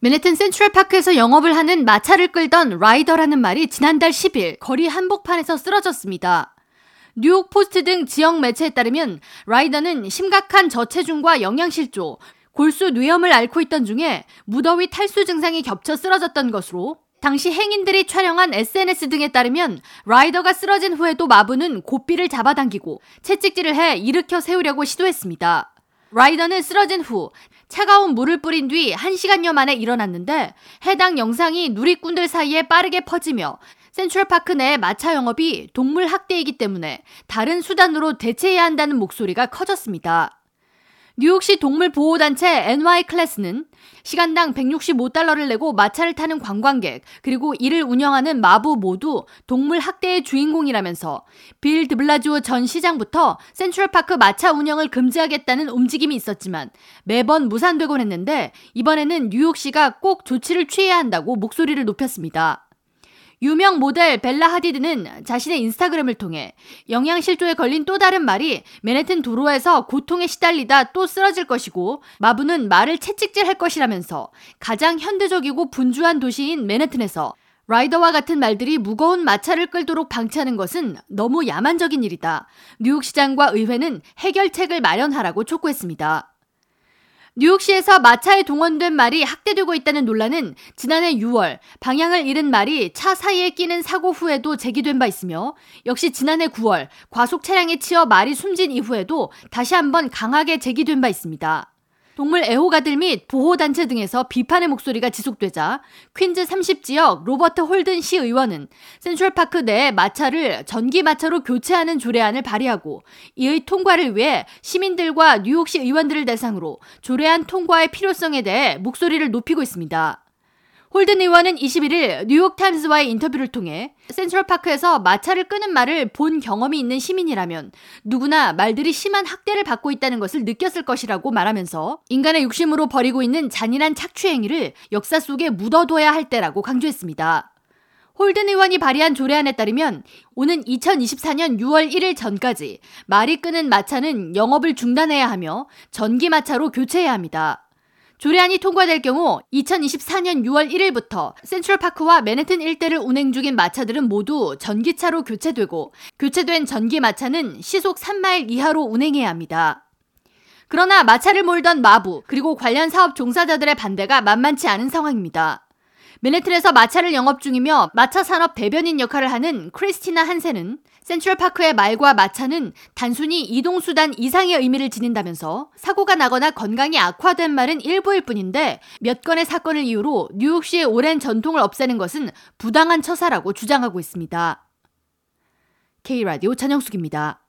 맨해튼 센트럴파크에서 영업을 하는 마차를 끌던 라이더라는 말이 지난달 10일 거리 한복판에서 쓰러졌습니다. 뉴욕 포스트 등 지역 매체에 따르면 라이더는 심각한 저체중과 영양실조, 골수 뇌염을 앓고 있던 중에 무더위 탈수 증상이 겹쳐 쓰러졌던 것으로 당시 행인들이 촬영한 SNS 등에 따르면 라이더가 쓰러진 후에도 마부는 고삐를 잡아당기고 채찍질을 해 일으켜 세우려고 시도했습니다. 라이더는 쓰러진 후 차가운 물을 뿌린 뒤 1시간여 만에 일어났는데 해당 영상이 누리꾼들 사이에 빠르게 퍼지며 센트럴파크 내 마차 영업이 동물 학대이기 때문에 다른 수단으로 대체해야 한다는 목소리가 커졌습니다. 뉴욕시 동물보호단체 NY 클래스는 시간당 165달러를 내고 마차를 타는 관광객, 그리고 이를 운영하는 마부 모두 동물 학대의 주인공이라면서 빌 드블라지오 전 시장부터 센트럴파크 마차 운영을 금지하겠다는 움직임이 있었지만 매번 무산되곤 했는데 이번에는 뉴욕시가 꼭 조치를 취해야 한다고 목소리를 높였습니다. 유명 모델 벨라 하디드는 자신의 인스타그램을 통해 영양실조에 걸린 또 다른 말이 맨해튼 도로에서 고통에 시달리다 또 쓰러질 것이고 마부는 말을 채찍질 할 것이라면서 가장 현대적이고 분주한 도시인 맨해튼에서 라이더와 같은 말들이 무거운 마차를 끌도록 방치하는 것은 너무 야만적인 일이다. 뉴욕시장과 의회는 해결책을 마련하라고 촉구했습니다. 뉴욕시에서 마차에 동원된 말이 학대되고 있다는 논란은 지난해 6월 방향을 잃은 말이 차 사이에 끼는 사고 후에도 제기된 바 있으며 역시 지난해 9월 과속 차량에 치여 말이 숨진 이후에도 다시 한번 강하게 제기된 바 있습니다. 동물 애호가들 및 보호단체 등에서 비판의 목소리가 지속되자 퀸즈 30지역 로버트 홀든 시 의원은 센트럴파크 내 마차를 전기 마차로 교체하는 조례안을 발의하고 이의 통과를 위해 시민들과 뉴욕시 의원들을 대상으로 조례안 통과의 필요성에 대해 목소리를 높이고 있습니다. 홀든 의원은 21일 뉴욕타임스와의 인터뷰를 통해 센트럴파크에서 마차를 끄는 말을 본 경험이 있는 시민이라면 누구나 말들이 심한 학대를 받고 있다는 것을 느꼈을 것이라고 말하면서 인간의 욕심으로 벌이고 있는 잔인한 착취행위를 역사 속에 묻어둬야 할 때라고 강조했습니다. 홀든 의원이 발의한 조례안에 따르면 오는 2024년 6월 1일 전까지 말이 끄는 마차는 영업을 중단해야 하며 전기 마차로 교체해야 합니다. 조례안이 통과될 경우 2024년 6월 1일부터 센트럴파크와 맨해튼 일대를 운행 중인 마차들은 모두 전기차로 교체되고 교체된 전기 마차는 시속 3마일 이하로 운행해야 합니다. 그러나 마차를 몰던 마부 그리고 관련 사업 종사자들의 반대가 만만치 않은 상황입니다. 맨해튼에서 마차를 영업 중이며 마차 산업 대변인 역할을 하는 크리스티나 한센은 센트럴파크의 말과 마차는 단순히 이동수단 이상의 의미를 지닌다면서 사고가 나거나 건강이 악화된 말은 일부일 뿐인데 몇 건의 사건을 이유로 뉴욕시의 오랜 전통을 없애는 것은 부당한 처사라고 주장하고 있습니다. K라디오 전영숙입니다.